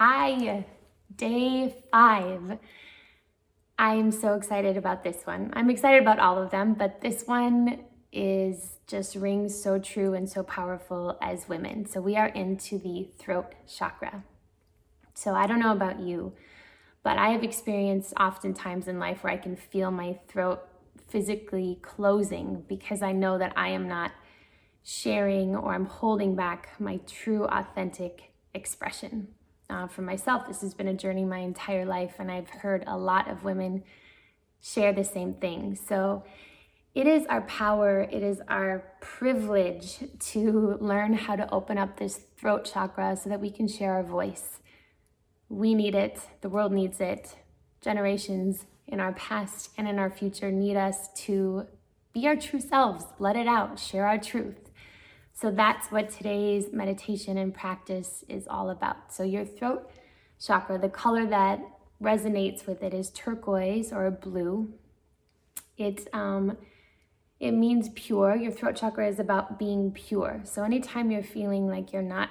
Hi, day five. I'm so excited about this one. I'm excited about all of them, but this one is just rings so true and so powerful as women. So we are into the throat chakra. So I don't know about you, but I have experienced oftentimes in life where I can feel my throat physically closing because I know that I am not sharing or I'm holding back my true, authentic expression uh, for myself. This has been a journey my entire life, and I've heard a lot of women share the same thing. So it is our power, it is our privilege to learn how to open up this throat chakra so that we can share our voice. We need it, the world needs it. Generations in our past and in our future need us to be our true selves, let it out, share our truth. So that's what today's meditation and practice is all about. So, your throat chakra, the color that resonates with it is turquoise or blue. It's um, it means pure. Your throat chakra is about being pure. So anytime you're feeling like you're not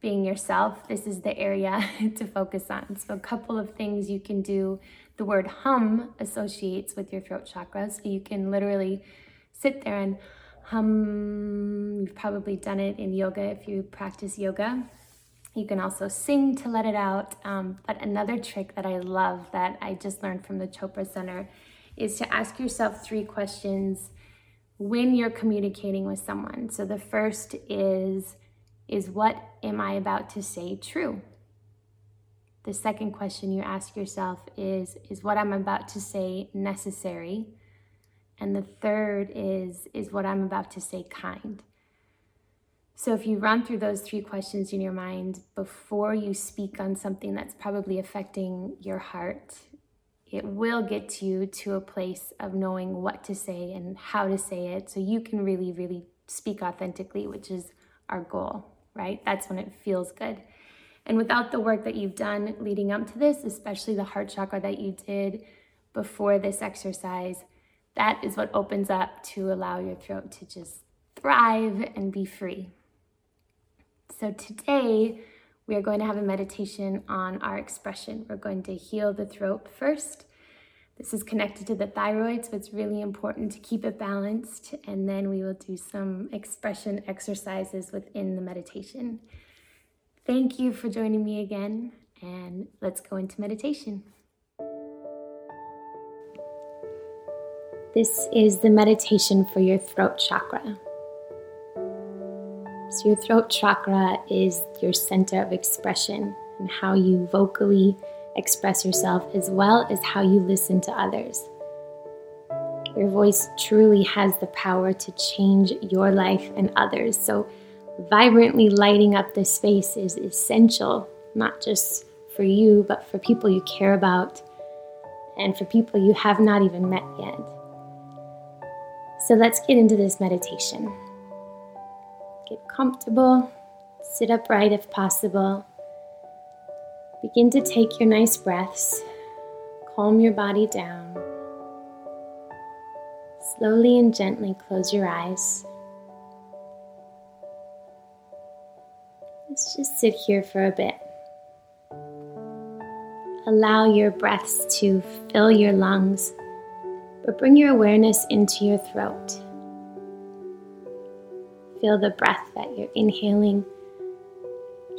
being yourself, this is the area to focus on. So a couple of things you can do. The word hum associates with your throat chakra. So you can literally sit there and hum. You've probably done it in yoga if you practice yoga. You can also sing to let it out. Um, but another trick that I love that I just learned from the Chopra Center is to ask yourself three questions when you're communicating with someone. So the first is, is what am I about to say true? The second question you ask yourself is, is what I'm about to say necessary? And the third is, is what I'm about to say kind? So if you run through those three questions in your mind before you speak on something that's probably affecting your heart, it will get you to a place of knowing what to say and how to say it so you can really, really speak authentically, which is our goal, right? That's when it feels good. And without the work that you've done leading up to this, especially the heart chakra that you did before this exercise, that is what opens up to allow your throat to just thrive and be free. So today, we are going to have a meditation on our expression. We're going to heal the throat first. This is connected to the thyroid, so it's really important to keep it balanced. And then we will do some expression exercises within the meditation. Thank you for joining me again, and let's go into meditation. This is the meditation for your throat chakra. So, your throat chakra is your center of expression and how you vocally express yourself, as well as how you listen to others. Your voice truly has the power to change your life and others. So, vibrantly lighting up this space is essential, not just for you, but for people you care about and for people you have not even met yet. So let's get into this meditation. Get comfortable, sit upright if possible. Begin to take your nice breaths, calm your body down. Slowly and gently close your eyes. Let's just sit here for a bit. Allow your breaths to fill your lungs but bring your awareness into your throat. Feel the breath that you're inhaling,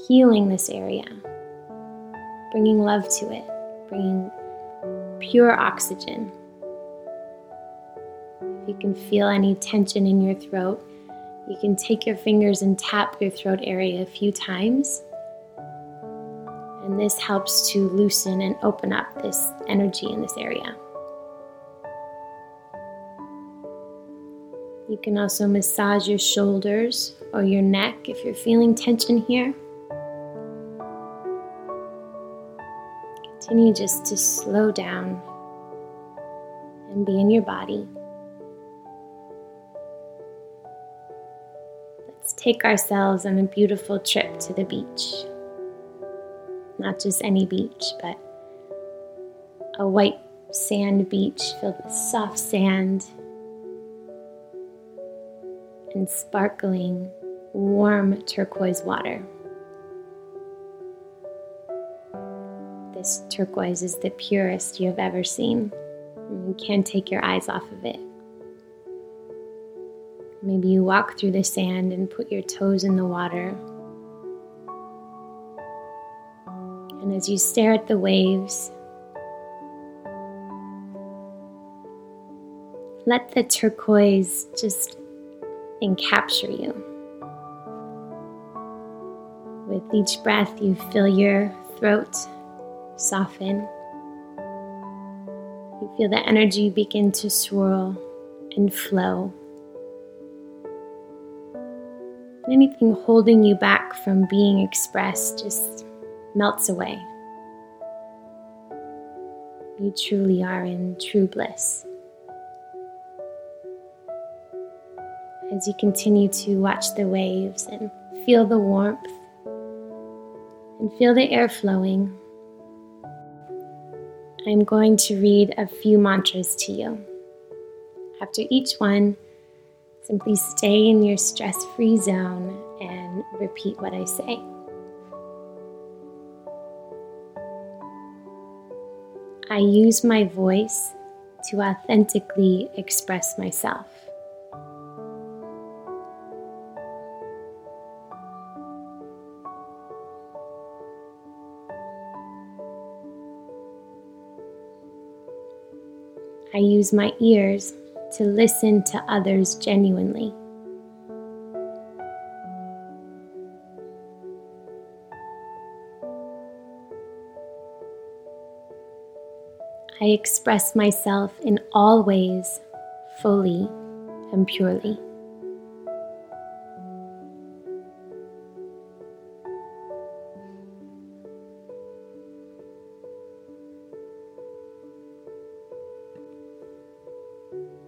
healing this area, bringing love to it, bringing pure oxygen. If you can feel any tension in your throat, you can take your fingers and tap your throat area a few times. And this helps to loosen and open up this energy in this area. You can also massage your shoulders or your neck if you're feeling tension here. Continue just to slow down and be in your body. Let's take ourselves on a beautiful trip to the beach. Not just any beach, but a white sand beach filled with soft sand and sparkling, warm turquoise water. This turquoise is the purest you have ever seen. You can't take your eyes off of it. Maybe you walk through the sand and put your toes in the water. And as you stare at the waves, let the turquoise just encapture you. With each breath, you feel your throat soften. You feel the energy begin to swirl and flow. Anything holding you back from being expressed just melts away. You truly are in true bliss. As you continue to watch the waves and feel the warmth and feel the air flowing, I'm going to read a few mantras to you. After each one, simply stay in your stress free zone and repeat what I say. I use my voice to authentically express myself. I use my ears to listen to others genuinely. I express myself in all ways, fully and purely.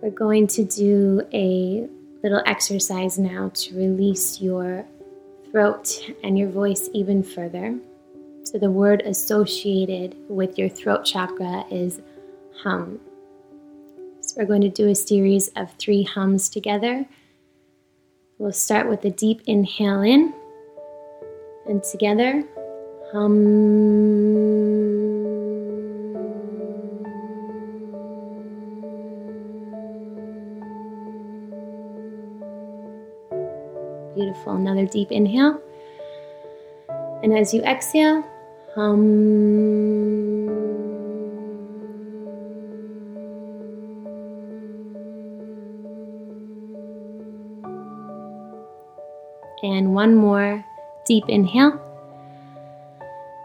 We're going to do a little exercise now to release your throat and your voice even further. So, the word associated with your throat chakra is hum. So, we're going to do a series of three hums together. We'll start with a deep inhale in, and together, hum. Beautiful. Another deep inhale. And as you exhale, hum. And one more deep inhale.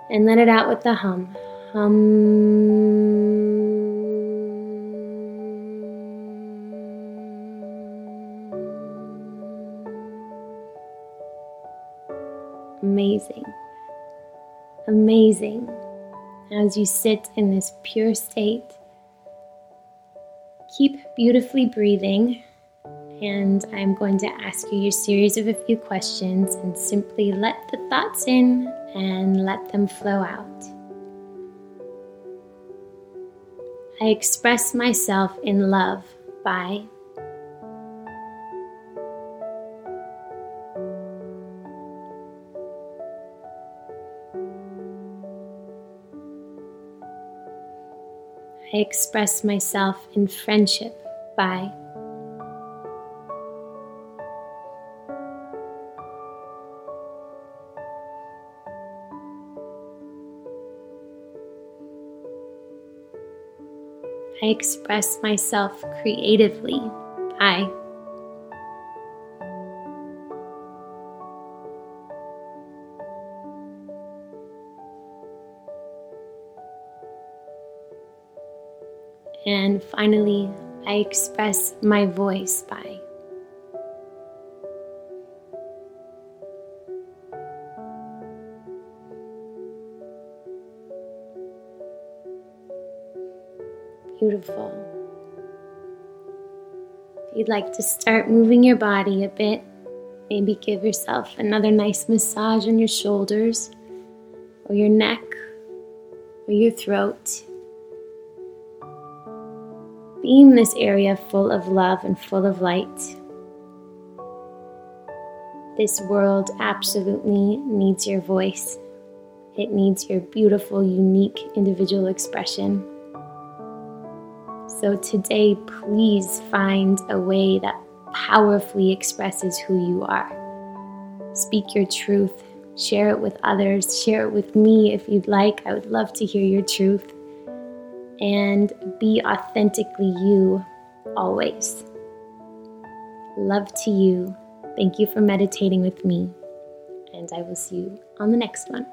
And let it out with the hum. Hum. Amazing. Amazing. As you sit in this pure state, keep beautifully breathing. And I'm going to ask you your series of a few questions and simply let the thoughts in and let them flow out. I express myself in love by I express myself in friendship. By I express myself creatively. By And finally, I express my voice by. Beautiful. If you'd like to start moving your body a bit, maybe give yourself another nice massage on your shoulders or your neck or your throat beam this area full of love and full of light. This world absolutely needs your voice. it needs your beautiful, unique individual expression. So today, please find a way that powerfully expresses who you are. Speak your truth, share it with others, share it with me if you'd like. I would love to hear your truth. And be authentically you always. Love to you. Thank you for meditating with me. And I will see you on the next one.